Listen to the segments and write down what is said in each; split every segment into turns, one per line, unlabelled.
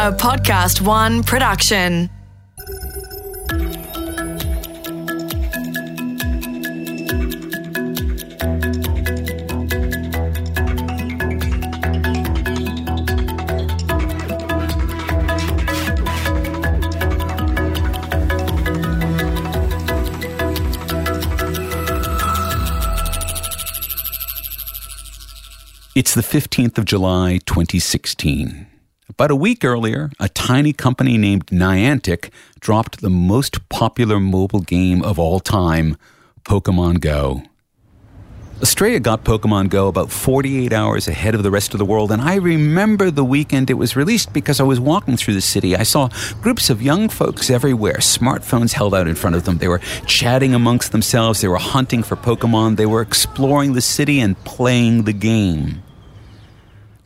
a Podcast One production.
It's the 15th of July, 2016. About a week earlier, a tiny company named Niantic dropped the most popular mobile game of all time, Pokemon Go. Australia got Pokemon Go about 48 hours ahead of the rest of the world, and I remember the weekend it was released because I was walking through the city. I saw groups of young folks everywhere, smartphones held out in front of them. They were chatting amongst themselves, they were hunting for Pokemon, they were exploring the city and playing the game.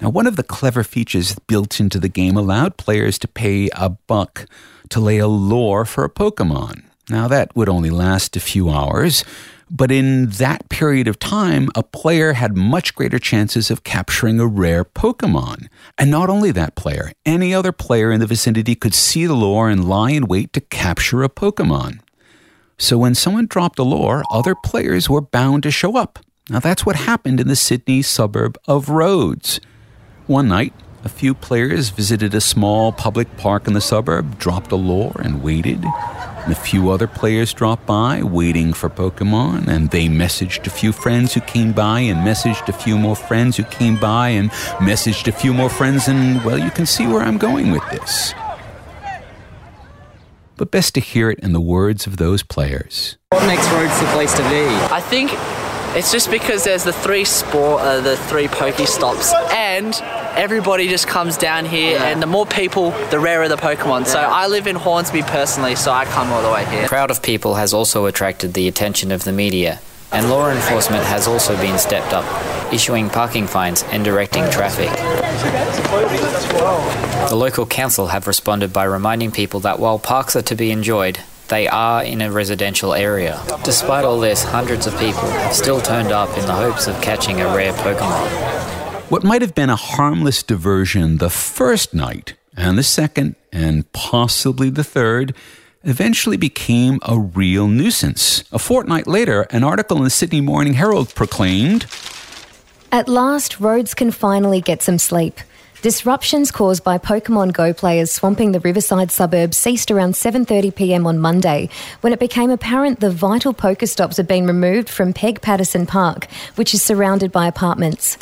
Now, one of the clever features built into the game allowed players to pay a buck to lay a lure for a Pokemon. Now, that would only last a few hours, but in that period of time, a player had much greater chances of capturing a rare Pokemon. And not only that player, any other player in the vicinity could see the lure and lie in wait to capture a Pokemon. So when someone dropped a lure, other players were bound to show up. Now, that's what happened in the Sydney suburb of Rhodes. One night, a few players visited a small public park in the suburb, dropped a lure, and waited. And a few other players dropped by, waiting for Pokemon, and they messaged a few friends who came by, and messaged a few more friends who came by, and messaged a few more friends, and well, you can see where I'm going with this. But best to hear it in the words of those players.
What makes Rhodes the place to be?
I think it's just because there's the three sport, uh, the three Pokestops, and everybody just comes down here.
Yeah.
And the more people, the rarer the Pokemon. So I live in Hornsby personally, so I come all the way here.
The crowd of people has also attracted the attention of the media, and law enforcement has also been stepped up, issuing parking fines and directing traffic. The local council have responded by reminding people that while parks are to be enjoyed, they are in a residential area. Despite all this, hundreds of people have still turned up in the hopes of catching a rare Pokemon.
What might have been a harmless diversion the first night, and the second, and possibly the third, eventually became a real nuisance. A fortnight later, an article in the Sydney Morning Herald proclaimed
At last, Rhodes can finally get some sleep. Disruptions caused by Pokemon Go players swamping the riverside suburb ceased around 7:30 p.m. on Monday, when it became apparent the vital Pokestops had been removed from Peg Paterson Park, which is surrounded by apartments.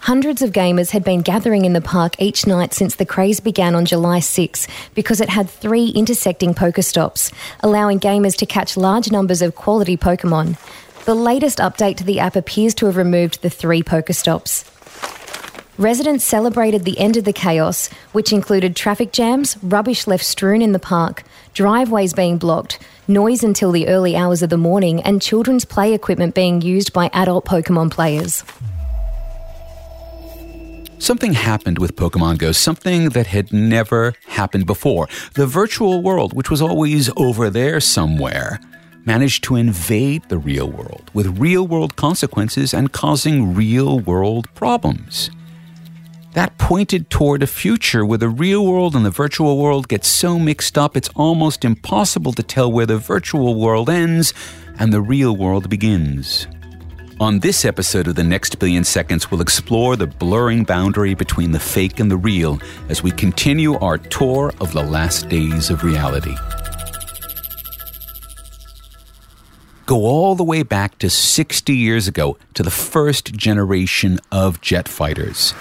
Hundreds of gamers had been gathering in the park each night since the craze began on July 6 because it had three intersecting Pokestops, allowing gamers to catch large numbers of quality Pokemon. The latest update to the app appears to have removed the three Pokestops. Residents celebrated the end of the chaos, which included traffic jams, rubbish left strewn in the park, driveways being blocked, noise until the early hours of the morning, and children's play equipment being used by adult Pokemon players.
Something happened with Pokemon Go, something that had never happened before. The virtual world, which was always over there somewhere, managed to invade the real world with real world consequences and causing real world problems. That pointed toward a future where the real world and the virtual world get so mixed up it's almost impossible to tell where the virtual world ends and the real world begins. On this episode of The Next Billion Seconds, we'll explore the blurring boundary between the fake and the real as we continue our tour of the last days of reality. Go all the way back to 60 years ago to the first generation of jet fighters.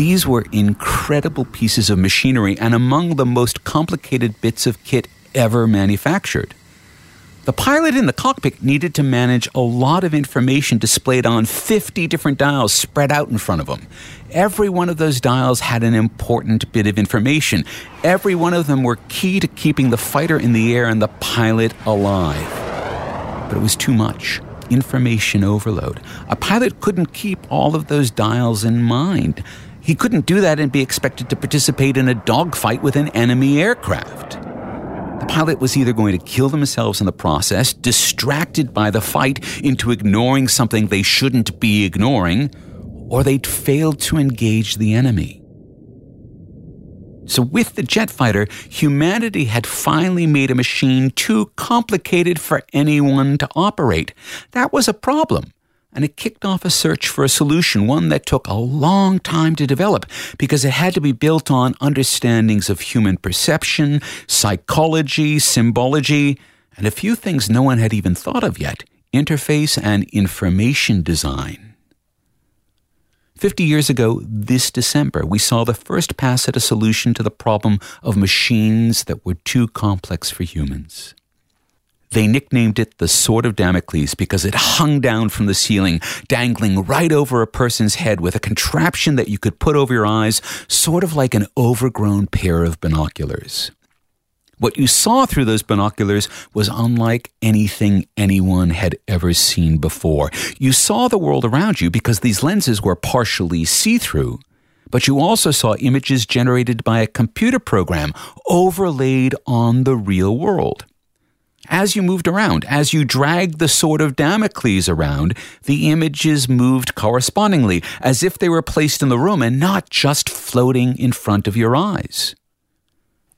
These were incredible pieces of machinery and among the most complicated bits of kit ever manufactured. The pilot in the cockpit needed to manage a lot of information displayed on 50 different dials spread out in front of him. Every one of those dials had an important bit of information. Every one of them were key to keeping the fighter in the air and the pilot alive. But it was too much. Information overload. A pilot couldn't keep all of those dials in mind. He couldn't do that and be expected to participate in a dogfight with an enemy aircraft. The pilot was either going to kill themselves in the process, distracted by the fight into ignoring something they shouldn't be ignoring, or they'd failed to engage the enemy. So, with the jet fighter, humanity had finally made a machine too complicated for anyone to operate. That was a problem. And it kicked off a search for a solution, one that took a long time to develop because it had to be built on understandings of human perception, psychology, symbology, and a few things no one had even thought of yet interface and information design. 50 years ago, this December, we saw the first pass at a solution to the problem of machines that were too complex for humans. They nicknamed it the Sword of Damocles because it hung down from the ceiling, dangling right over a person's head with a contraption that you could put over your eyes, sort of like an overgrown pair of binoculars. What you saw through those binoculars was unlike anything anyone had ever seen before. You saw the world around you because these lenses were partially see through, but you also saw images generated by a computer program overlaid on the real world. As you moved around, as you dragged the sword of Damocles around, the images moved correspondingly, as if they were placed in the room and not just floating in front of your eyes.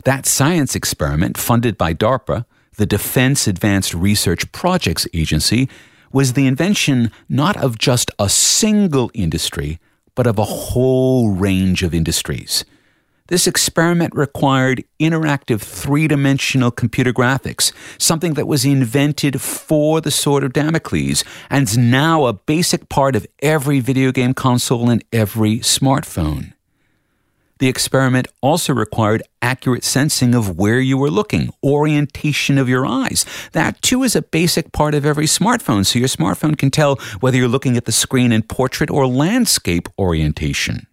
That science experiment, funded by DARPA, the Defense Advanced Research Projects Agency, was the invention not of just a single industry, but of a whole range of industries. This experiment required interactive three dimensional computer graphics, something that was invented for the Sword of Damocles and is now a basic part of every video game console and every smartphone. The experiment also required accurate sensing of where you were looking, orientation of your eyes. That too is a basic part of every smartphone, so your smartphone can tell whether you're looking at the screen in portrait or landscape orientation.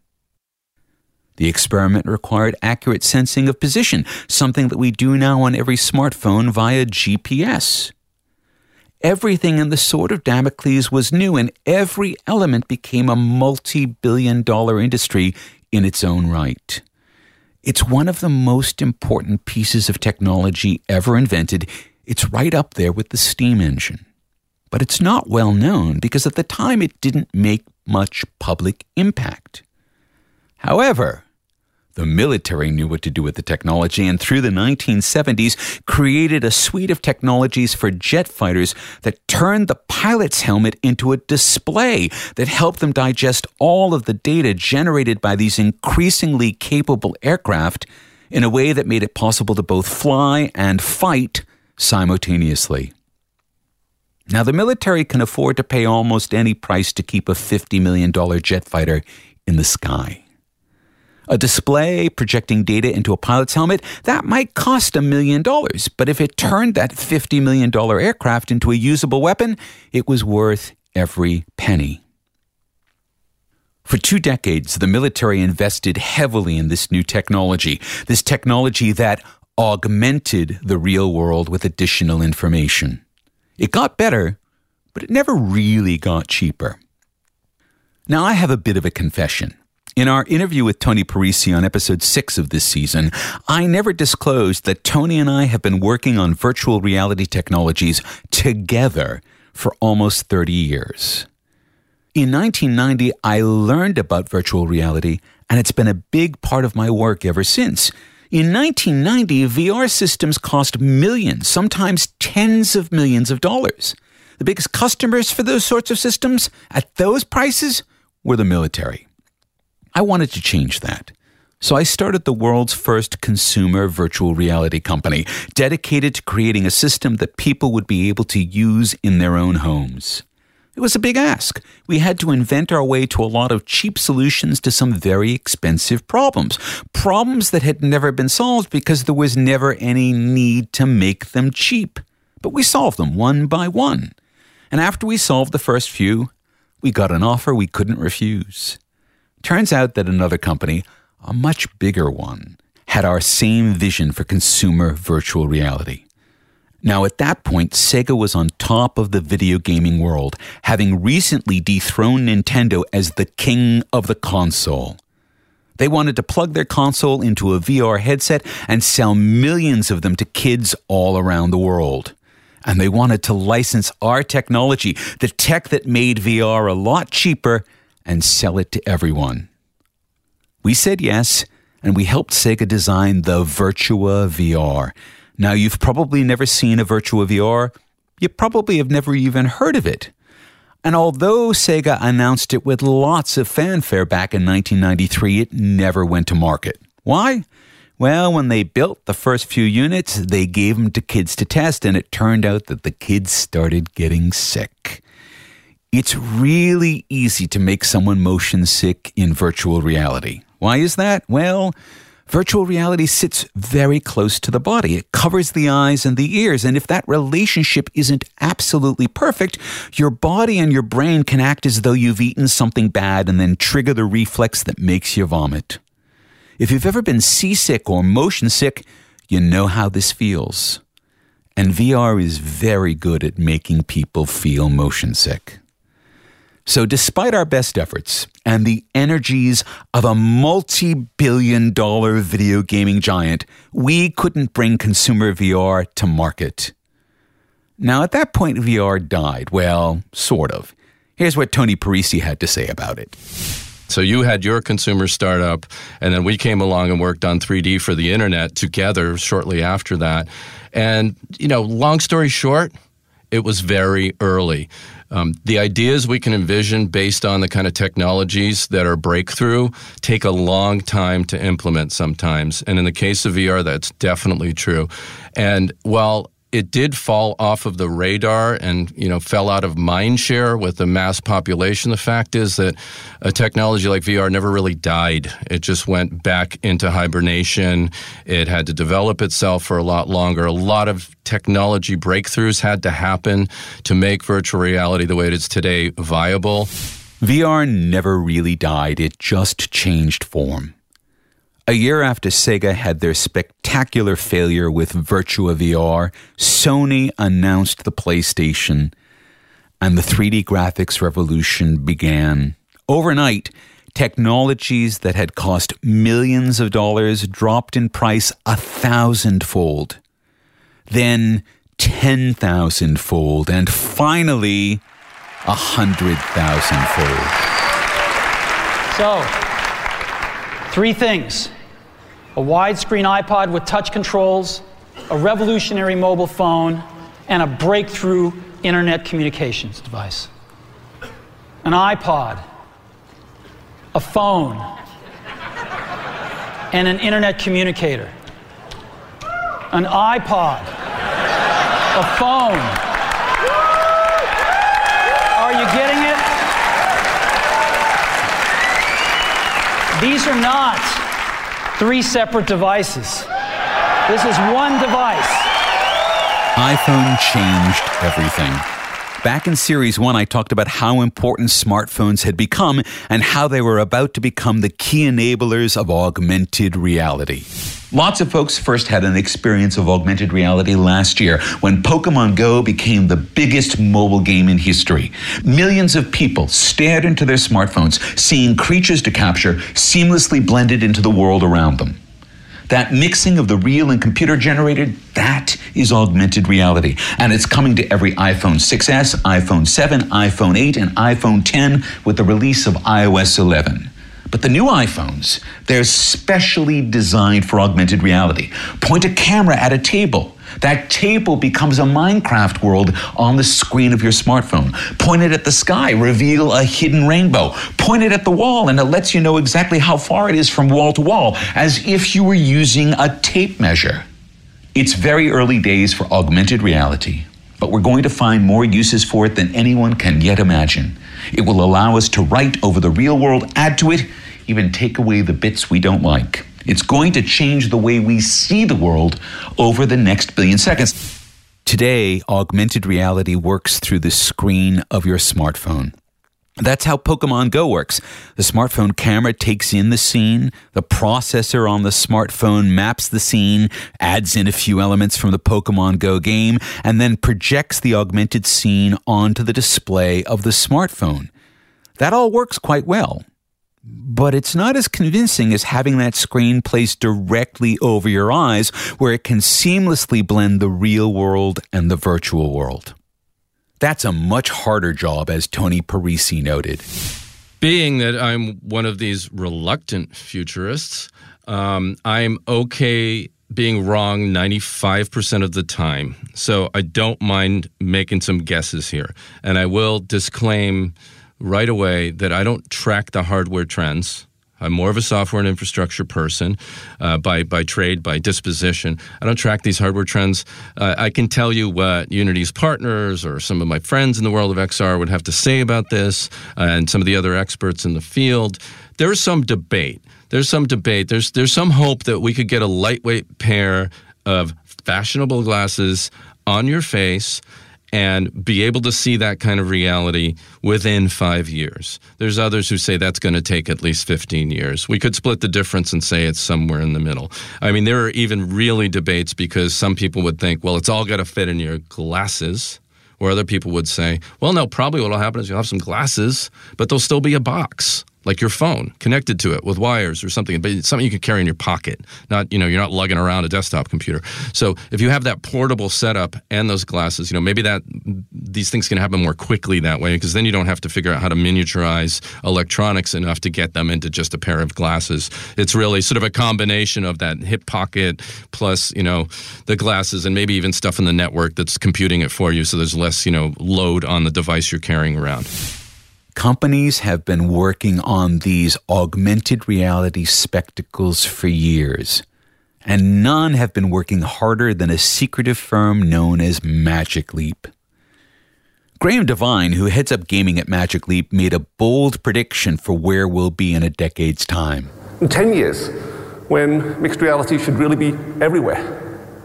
The experiment required accurate sensing of position, something that we do now on every smartphone via GPS. Everything in the Sword of Damocles was new, and every element became a multi billion dollar industry in its own right. It's one of the most important pieces of technology ever invented. It's right up there with the steam engine. But it's not well known because at the time it didn't make much public impact. However, the military knew what to do with the technology and through the 1970s created a suite of technologies for jet fighters that turned the pilot's helmet into a display that helped them digest all of the data generated by these increasingly capable aircraft in a way that made it possible to both fly and fight simultaneously. Now, the military can afford to pay almost any price to keep a $50 million jet fighter in the sky. A display projecting data into a pilot's helmet, that might cost a million dollars, but if it turned that $50 million aircraft into a usable weapon, it was worth every penny. For two decades, the military invested heavily in this new technology, this technology that augmented the real world with additional information. It got better, but it never really got cheaper. Now, I have a bit of a confession. In our interview with Tony Parisi on episode 6 of this season, I never disclosed that Tony and I have been working on virtual reality technologies together for almost 30 years. In 1990, I learned about virtual reality, and it's been a big part of my work ever since. In 1990, VR systems cost millions, sometimes tens of millions of dollars. The biggest customers for those sorts of systems at those prices were the military. I wanted to change that. So I started the world's first consumer virtual reality company, dedicated to creating a system that people would be able to use in their own homes. It was a big ask. We had to invent our way to a lot of cheap solutions to some very expensive problems. Problems that had never been solved because there was never any need to make them cheap. But we solved them one by one. And after we solved the first few, we got an offer we couldn't refuse. Turns out that another company, a much bigger one, had our same vision for consumer virtual reality. Now, at that point, Sega was on top of the video gaming world, having recently dethroned Nintendo as the king of the console. They wanted to plug their console into a VR headset and sell millions of them to kids all around the world. And they wanted to license our technology, the tech that made VR a lot cheaper and sell it to everyone. We said yes, and we helped Sega design the Virtua VR. Now, you've probably never seen a Virtua VR. You probably have never even heard of it. And although Sega announced it with lots of fanfare back in 1993, it never went to market. Why? Well, when they built the first few units, they gave them to kids to test, and it turned out that the kids started getting sick. It's really easy to make someone motion sick in virtual reality. Why is that? Well, virtual reality sits very close to the body. It covers the eyes and the ears. And if that relationship isn't absolutely perfect, your body and your brain can act as though you've eaten something bad and then trigger the reflex that makes you vomit. If you've ever been seasick or motion sick, you know how this feels. And VR is very good at making people feel motion sick. So, despite our best efforts and the energies of a multi billion dollar video gaming giant, we couldn't bring consumer VR to market. Now, at that point, VR died. Well, sort of. Here's what Tony Parisi had to say about it.
So you had your consumer startup, and then we came along and worked on 3D for the internet together shortly after that. And, you know, long story short, it was very early. Um, the ideas we can envision based on the kind of technologies that are breakthrough take a long time to implement sometimes. And in the case of VR, that's definitely true. And while it did fall off of the radar and you know fell out of mind share with the mass population. The fact is that a technology like VR never really died. It just went back into hibernation. It had to develop itself for a lot longer. A lot of technology breakthroughs had to happen to make virtual reality the way it is today viable.
VR never really died. It just changed form. A year after Sega had their spectacular failure with Virtua VR, Sony announced the PlayStation, and the 3D graphics revolution began. Overnight, technologies that had cost millions of dollars dropped in price a thousandfold, then 10,000 fold, and finally, a hundred
thousandfold. So, three things a widescreen iPod with touch controls, a revolutionary mobile phone, and a breakthrough internet communications device. An iPod, a phone, and an internet communicator. An iPod, a phone. Are you getting it? These are not three separate devices. This is one device.
iPhone changed everything. Back in Series 1, I talked about how important smartphones had become and how they were about to become the key enablers of augmented reality. Lots of folks first had an experience of augmented reality last year when Pokemon Go became the biggest mobile game in history. Millions of people stared into their smartphones, seeing creatures to capture seamlessly blended into the world around them. That mixing of the real and computer generated, that is augmented reality. And it's coming to every iPhone 6S, iPhone 7, iPhone 8, and iPhone 10 with the release of iOS 11. But the new iPhones, they're specially designed for augmented reality. Point a camera at a table. That table becomes a Minecraft world on the screen of your smartphone. Point it at the sky, reveal a hidden rainbow. Point it at the wall, and it lets you know exactly how far it is from wall to wall, as if you were using a tape measure. It's very early days for augmented reality, but we're going to find more uses for it than anyone can yet imagine. It will allow us to write over the real world, add to it, even take away the bits we don't like. It's going to change the way we see the world over the next billion seconds. Today, augmented reality works through the screen of your smartphone. That's how Pokemon Go works. The smartphone camera takes in the scene, the processor on the smartphone maps the scene, adds in a few elements from the Pokemon Go game, and then projects the augmented scene onto the display of the smartphone. That all works quite well. But it's not as convincing as having that screen placed directly over your eyes where it can seamlessly blend the real world and the virtual world. That's a much harder job, as Tony Parisi noted.
being that I'm one of these reluctant futurists, um, I'm okay being wrong 95% of the time. So I don't mind making some guesses here. And I will disclaim right away that I don't track the hardware trends. I'm more of a software and infrastructure person uh, by by trade, by disposition. I don't track these hardware trends. Uh, I can tell you what Unity's partners or some of my friends in the world of XR would have to say about this, uh, and some of the other experts in the field. There's some debate. There's some debate. There's there's some hope that we could get a lightweight pair of fashionable glasses on your face and be able to see that kind of reality within five years. There's others who say that's going to take at least 15 years. We could split the difference and say it's somewhere in the middle. I mean, there are even really debates because some people would think, well, it's all got to fit in your glasses. Or other people would say, well, no, probably what will happen is you'll have some glasses, but there'll still be a box like your phone connected to it with wires or something but it's something you can carry in your pocket. Not you know you're not lugging around a desktop computer. So if you have that portable setup and those glasses you know maybe that these things can happen more quickly that way because then you don't have to figure out how to miniaturize electronics enough to get them into just a pair of glasses. It's really sort of a combination of that hip pocket plus you know the glasses and maybe even stuff in the network that's computing it for you so there's less you know load on the device you're carrying around
Companies have been working on these augmented reality spectacles for years, and none have been working harder than a secretive firm known as Magic Leap. Graeme Devine, who heads up gaming at Magic Leap, made a bold prediction for where we'll be in a decade's time.
In 10 years, when mixed reality should really be everywhere.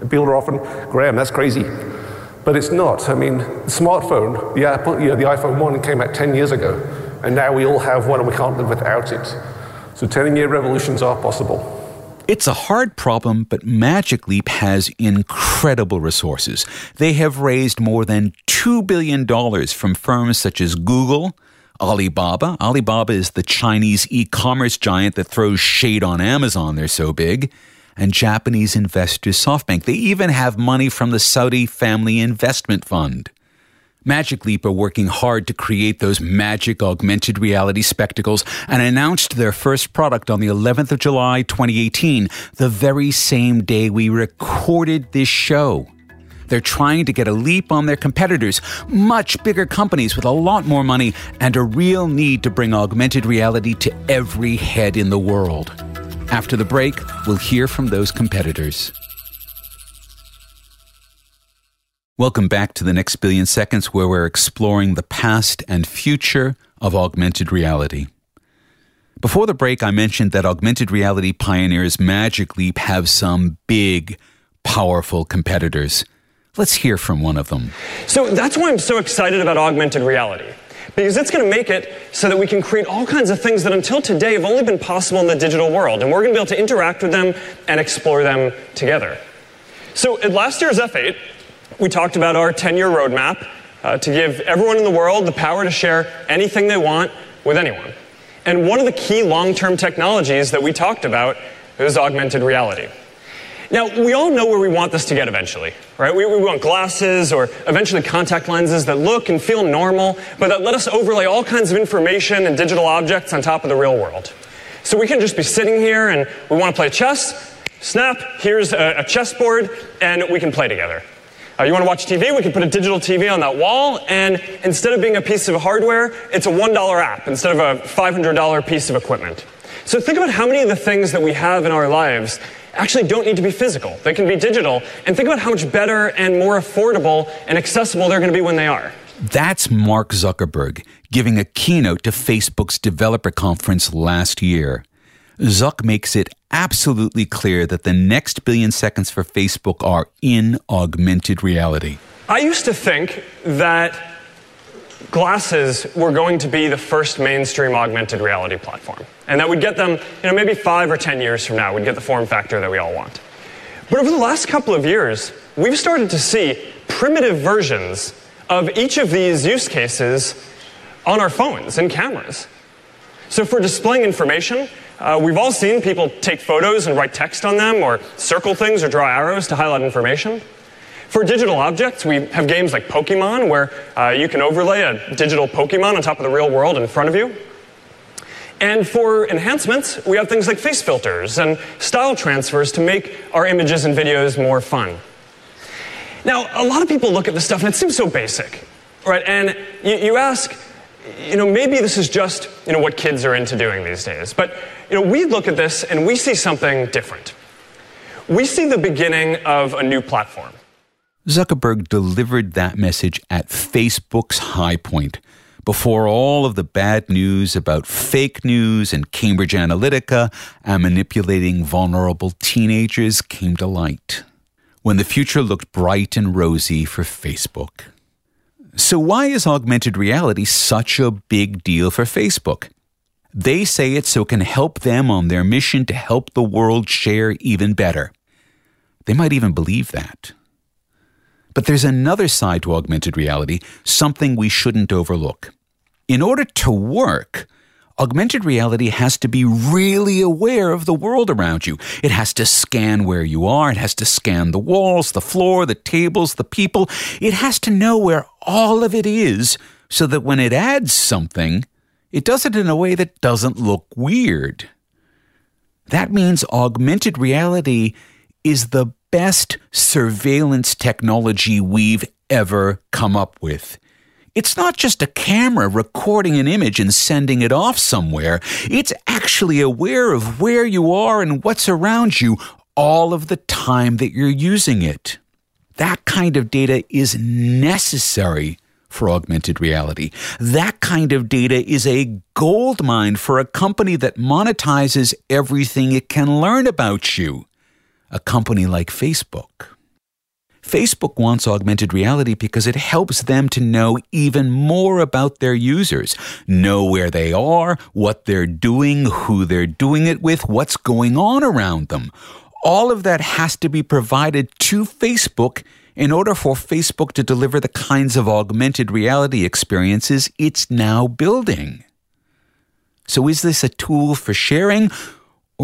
People are often, Graeme, that's crazy. But it's not. I mean, the smartphone, the Apple, you know, the iPhone 1 came out 10 years ago, and now we all have one and we can't live without it. So 10 year revolutions are possible.
It's a hard problem, but Magic Leap has incredible resources. They have raised more than $2 billion from firms such as Google, Alibaba. Alibaba is the Chinese e commerce giant that throws shade on Amazon, they're so big and Japanese investor SoftBank. They even have money from the Saudi Family Investment Fund. Magic Leap are working hard to create those magic augmented reality spectacles and announced their first product on the 11th of July 2018, the very same day we recorded this show. They're trying to get a leap on their competitors, much bigger companies with a lot more money and a real need to bring augmented reality to every head in the world. After the break, we'll hear from those competitors. Welcome back to the next billion seconds, where we're exploring the past and future of augmented reality. Before the break, I mentioned that augmented reality pioneers Magic Leap have some big, powerful competitors. Let's hear from one of them.
So that's why I'm so excited about augmented reality because it's going to make it so that we can create all kinds of things that until today have only been possible in the digital world. And we're going to be able to interact with them and explore them together. So at last year's F8, we talked about our 10 year roadmap uh, to give everyone in the world the power to share anything they want with anyone. And one of the key long term technologies that we talked about is augmented reality. Now, we all know where we want this to get eventually, right? We, we, want glasses or eventually contact lenses that look and feel normal, but that let us overlay all kinds of information and digital objects on top of the real world. So we can just be sitting here and we want to play chess, snap, here's a, a chessboard, and we can play together. Uh, you want to watch TV? We can put a digital TV on that wall, and instead of being a piece of hardware, it's a $1 app instead of a $500 piece of equipment. So think about how many of the things that we have in our lives actually don't need to be physical. They can be digital. And think about how much better and more affordable and accessible they're going to be when they are.
That's Mark Zuckerberg giving a keynote to Facebook's developer conference last year. Zuck makes it absolutely clear that the next billion seconds for Facebook are in augmented reality.
I used to think that glasses were going to be the first mainstream augmented reality platform. And that would get them, you know, maybe five or 10 years from now, we'd get the form factor that we all want. But over the last couple of years, we've started to see primitive versions of each of these use cases on our phones and cameras. So for displaying information, uh, we've all seen people take photos and write text on them, or circle things or draw arrows to highlight information. For digital objects, we have games like Pokemon, where uh, you can overlay a digital Pokemon on top of the real world in front of you. And for enhancements, we have things like face filters and style transfers to make our images and videos more fun. Now, a lot of people look at this stuff and it seems so basic, right? And you, you ask, you know, maybe this is just, you know, what kids are into doing these days. But, you know, we look at this and we see something different. We see the beginning of a new platform.
Zuckerberg delivered that message at Facebook's high point before all of the bad news about fake news and Cambridge Analytica and manipulating vulnerable teenagers came to light. When the future looked bright and rosy for Facebook. So, why is augmented reality such a big deal for Facebook? They say it so it can help them on their mission to help the world share even better. They might even believe that. But there's another side to augmented reality, something we shouldn't overlook. In order to work, augmented reality has to be really aware of the world around you. It has to scan where you are. It has to scan the walls, the floor, the tables, the people. It has to know where all of it is so that when it adds something, it does it in a way that doesn't look weird. That means augmented reality is the best surveillance technology we've ever come up with. It's not just a camera recording an image and sending it off somewhere. It's actually aware of where you are and what's around you all of the time that you're using it. That kind of data is necessary for augmented reality. That kind of data is a gold mine for a company that monetizes everything it can learn about you. A company like Facebook. Facebook wants augmented reality because it helps them to know even more about their users, know where they are, what they're doing, who they're doing it with, what's going on around them. All of that has to be provided to Facebook in order for Facebook to deliver the kinds of augmented reality experiences it's now building. So, is this a tool for sharing?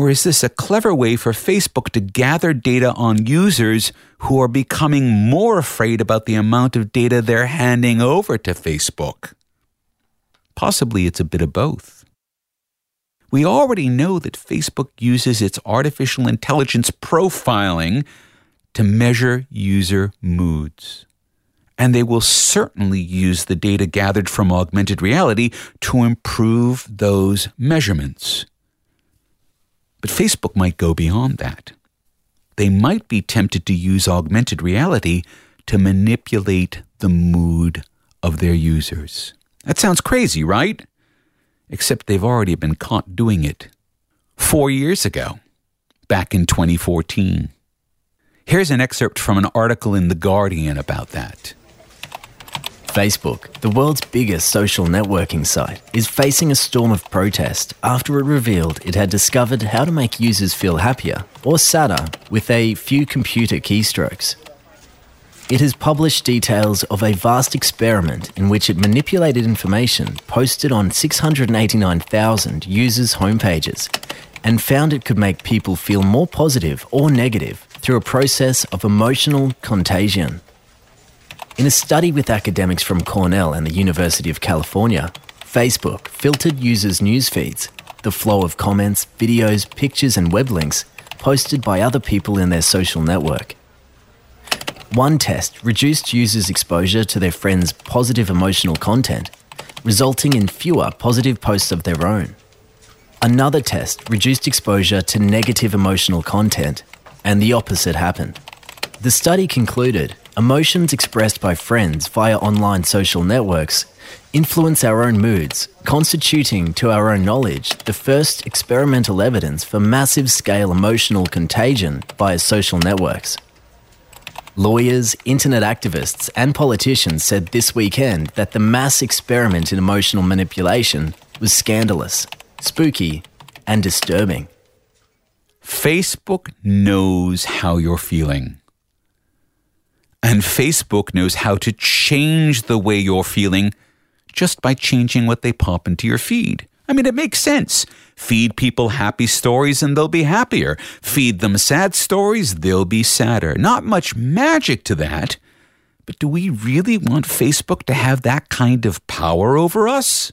Or is this a clever way for Facebook to gather data on users who are becoming more afraid about the amount of data they're handing over to Facebook? Possibly it's a bit of both. We already know that Facebook uses its artificial intelligence profiling to measure user moods. And they will certainly use the data gathered from augmented reality to improve those measurements. But Facebook might go beyond that. They might be tempted to use augmented reality to manipulate the mood of their users. That sounds crazy, right? Except they've already been caught doing it. Four years ago, back in 2014. Here's an excerpt from an article in The Guardian about that.
Facebook, the world's biggest social networking site, is facing a storm of protest after it revealed it had discovered how to make users feel happier or sadder with a few computer keystrokes. It has published details of a vast experiment in which it manipulated information posted on 689,000 users' homepages and found it could make people feel more positive or negative through a process of emotional contagion. In a study with academics from Cornell and the University of California, Facebook filtered users' news feeds, the flow of comments, videos, pictures, and web links posted by other people in their social network. One test reduced users' exposure to their friends' positive emotional content, resulting in fewer positive posts of their own. Another test reduced exposure to negative emotional content, and the opposite happened. The study concluded emotions expressed by friends via online social networks influence our own moods, constituting, to our own knowledge, the first experimental evidence for massive scale emotional contagion via social networks. Lawyers, internet activists, and politicians said this weekend that the mass experiment in emotional manipulation was scandalous, spooky, and disturbing.
Facebook knows how you're feeling. And Facebook knows how to change the way you're feeling just by changing what they pop into your feed. I mean, it makes sense. Feed people happy stories and they'll be happier. Feed them sad stories, they'll be sadder. Not much magic to that. But do we really want Facebook to have that kind of power over us?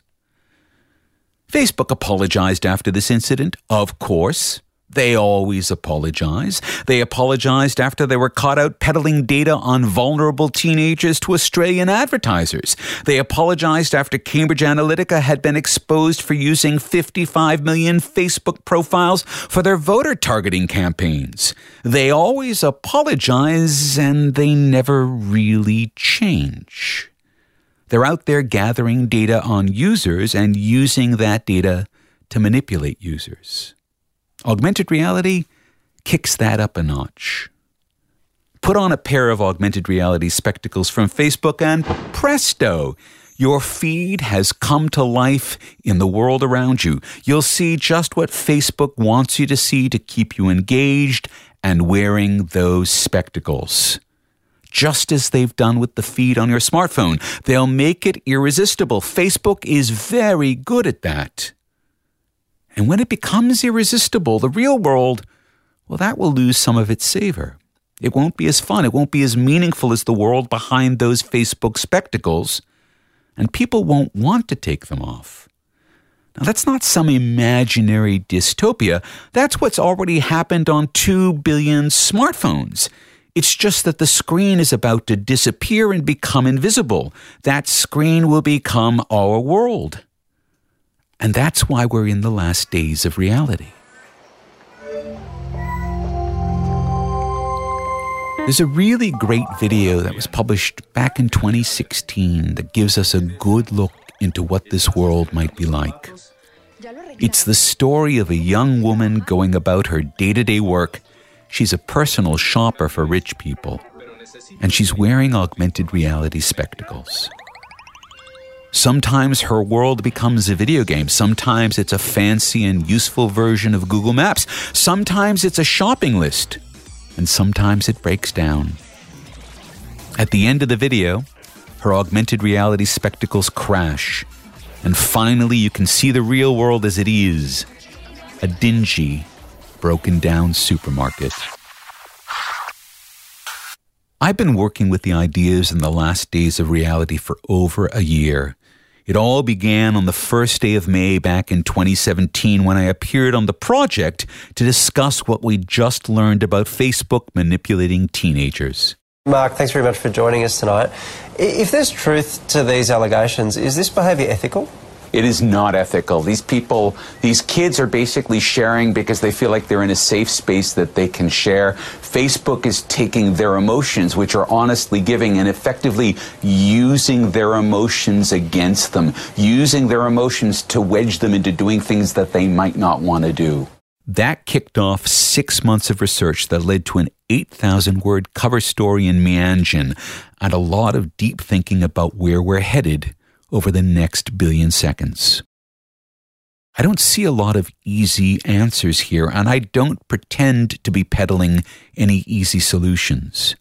Facebook apologized after this incident, of course. They always apologize. They apologized after they were caught out peddling data on vulnerable teenagers to Australian advertisers. They apologized after Cambridge Analytica had been exposed for using 55 million Facebook profiles for their voter targeting campaigns. They always apologize and they never really change. They're out there gathering data on users and using that data to manipulate users. Augmented reality kicks that up a notch. Put on a pair of augmented reality spectacles from Facebook and presto, your feed has come to life in the world around you. You'll see just what Facebook wants you to see to keep you engaged and wearing those spectacles just as they've done with the feed on your smartphone. They'll make it irresistible. Facebook is very good at that. And when it becomes irresistible, the real world, well, that will lose some of its savor. It won't be as fun. It won't be as meaningful as the world behind those Facebook spectacles. And people won't want to take them off. Now, that's not some imaginary dystopia. That's what's already happened on 2 billion smartphones. It's just that the screen is about to disappear and become invisible. That screen will become our world. And that's why we're in the last days of reality. There's a really great video that was published back in 2016 that gives us a good look into what this world might be like. It's the story of a young woman going about her day to day work She's a personal shopper for rich people, and she's wearing augmented reality spectacles. Sometimes her world becomes a video game. Sometimes it's a fancy and useful version of Google Maps. Sometimes it's a shopping list. And sometimes it breaks down. At the end of the video, her augmented reality spectacles crash. And finally, you can see the real world as it is a dingy, broken down supermarket. I've been working with the ideas in the last days of reality for over a year. It all began on the first day of May back in 2017 when I appeared on the project to discuss what we just learned about Facebook manipulating teenagers.
Mark, thanks very much for joining us tonight. If there's truth to these allegations, is this behaviour ethical?
It is not ethical. These people, these kids are basically sharing because they feel like they're in a safe space that they can share. Facebook is taking their emotions, which are honestly giving, and effectively using their emotions against them, using their emotions to wedge them into doing things that they might not want to do. That kicked off six months of research that led to an 8,000 word cover story in Meanjin and a lot of deep thinking about where we're headed over the next billion seconds. I don't see a lot of easy answers here, and I don't pretend to be peddling any easy solutions.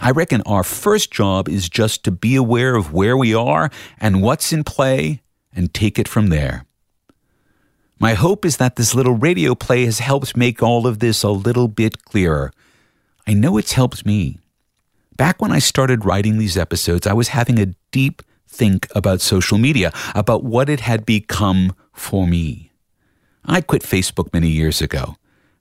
I reckon our first job is just to be aware of where we are and what's in play and take it from there. My hope is that this little radio play has helped make all of this a little bit clearer. I know it's helped me. Back when I started writing these episodes, I was having a deep think about social media, about what it had become for me. I quit Facebook many years ago,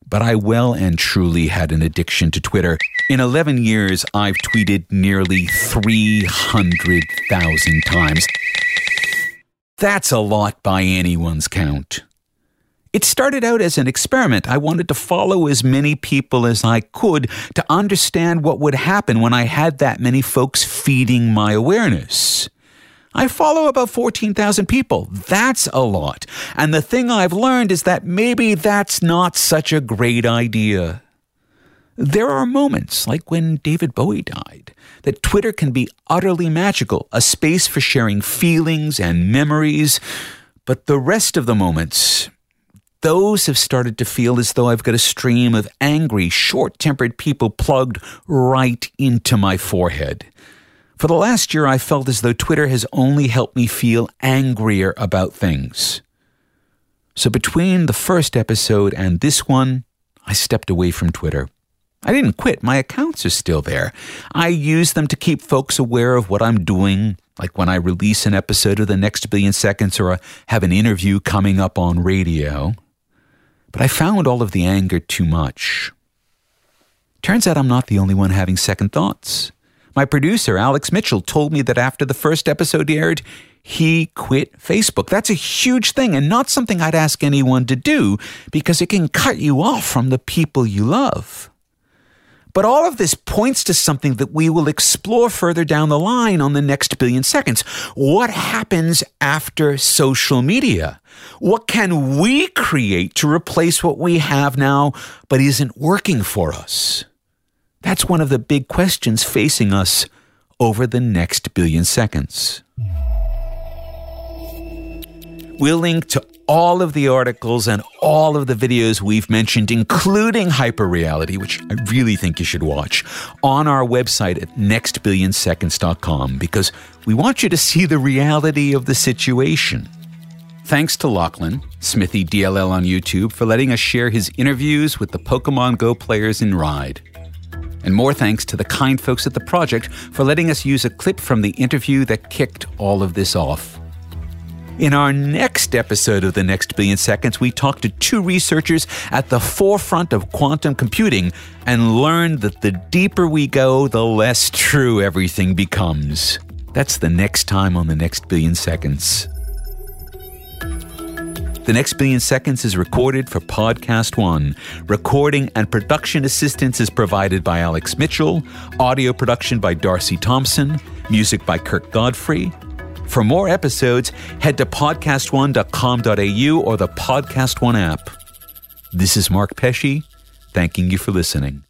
but I well and truly had an addiction to Twitter. In 11 years, I've tweeted nearly 300,000 times. That's a lot by anyone's count. It started out as an experiment. I wanted to follow as many people as I could to understand what would happen when I had that many folks feeding my awareness. I follow about 14,000 people. That's a lot. And the thing I've learned is that maybe that's not such a great idea. There are moments, like when David Bowie died, that Twitter can be utterly magical, a space for sharing feelings and memories. But the rest of the moments, those have started to feel as though I've got a stream of angry, short tempered people plugged right into my forehead. For the last year, I felt as though Twitter has only helped me feel angrier about things. So between the first episode and this one, I stepped away from Twitter. I didn't quit. My accounts are still there. I use them to keep folks aware of what I'm doing, like when I release an episode of The Next Billion Seconds or I have an interview coming up on radio. But I found all of the anger too much. Turns out I'm not the only one having second thoughts. My producer, Alex Mitchell, told me that after the first episode aired, he quit Facebook. That's a huge thing and not something I'd ask anyone to do because it can cut you off from the people you love. But all of this points to something that we will explore further down the line on the next billion seconds. What happens after social media? What can we create to replace what we have now but isn't working for us? That's one of the big questions facing us over the next billion seconds. We'll link to all of the articles and all of the videos we've mentioned, including hyperreality, which I really think you should watch, on our website at nextbillionseconds.com because we want you to see the reality of the situation. Thanks to Lachlan, Smithy DLL on YouTube, for letting us share his interviews with the Pokemon Go players in Rhodes. And more thanks to the kind folks at the project for letting us use a clip from the interview that kicked all of this off. In our next episode of The Next Billion Seconds, we talk to two researchers at the forefront of quantum computing and learn that the deeper we go, the less true everything becomes. That's the next time on The Next Billion Seconds. The Next Billion Seconds is recorded for PodcastOne. Recording and production assistance is provided by Alex Mitchell, audio production by Darcy Thompson, music by Kirk Godfrey. For more episodes, head to podcastone.com.au or the PodcastOne app. This is Mark Pesce, thanking you for listening.